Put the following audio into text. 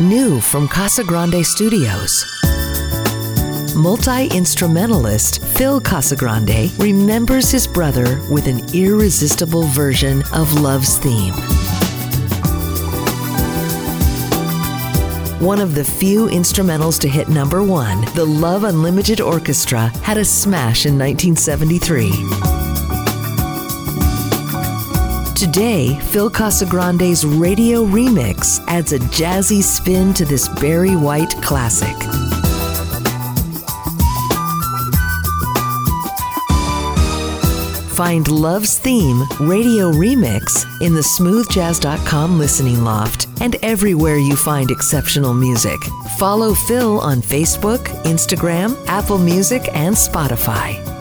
new from Casagrande Studios. Multi instrumentalist Phil Casagrande remembers his brother with an irresistible version of Love's Theme. One of the few instrumentals to hit number one, the Love Unlimited Orchestra had a smash in 1973. Today, Phil Casagrande's radio remix adds a jazzy spin to this Barry White classic. Find Love's Theme Radio Remix in the smoothjazz.com listening loft and everywhere you find exceptional music. Follow Phil on Facebook, Instagram, Apple Music, and Spotify.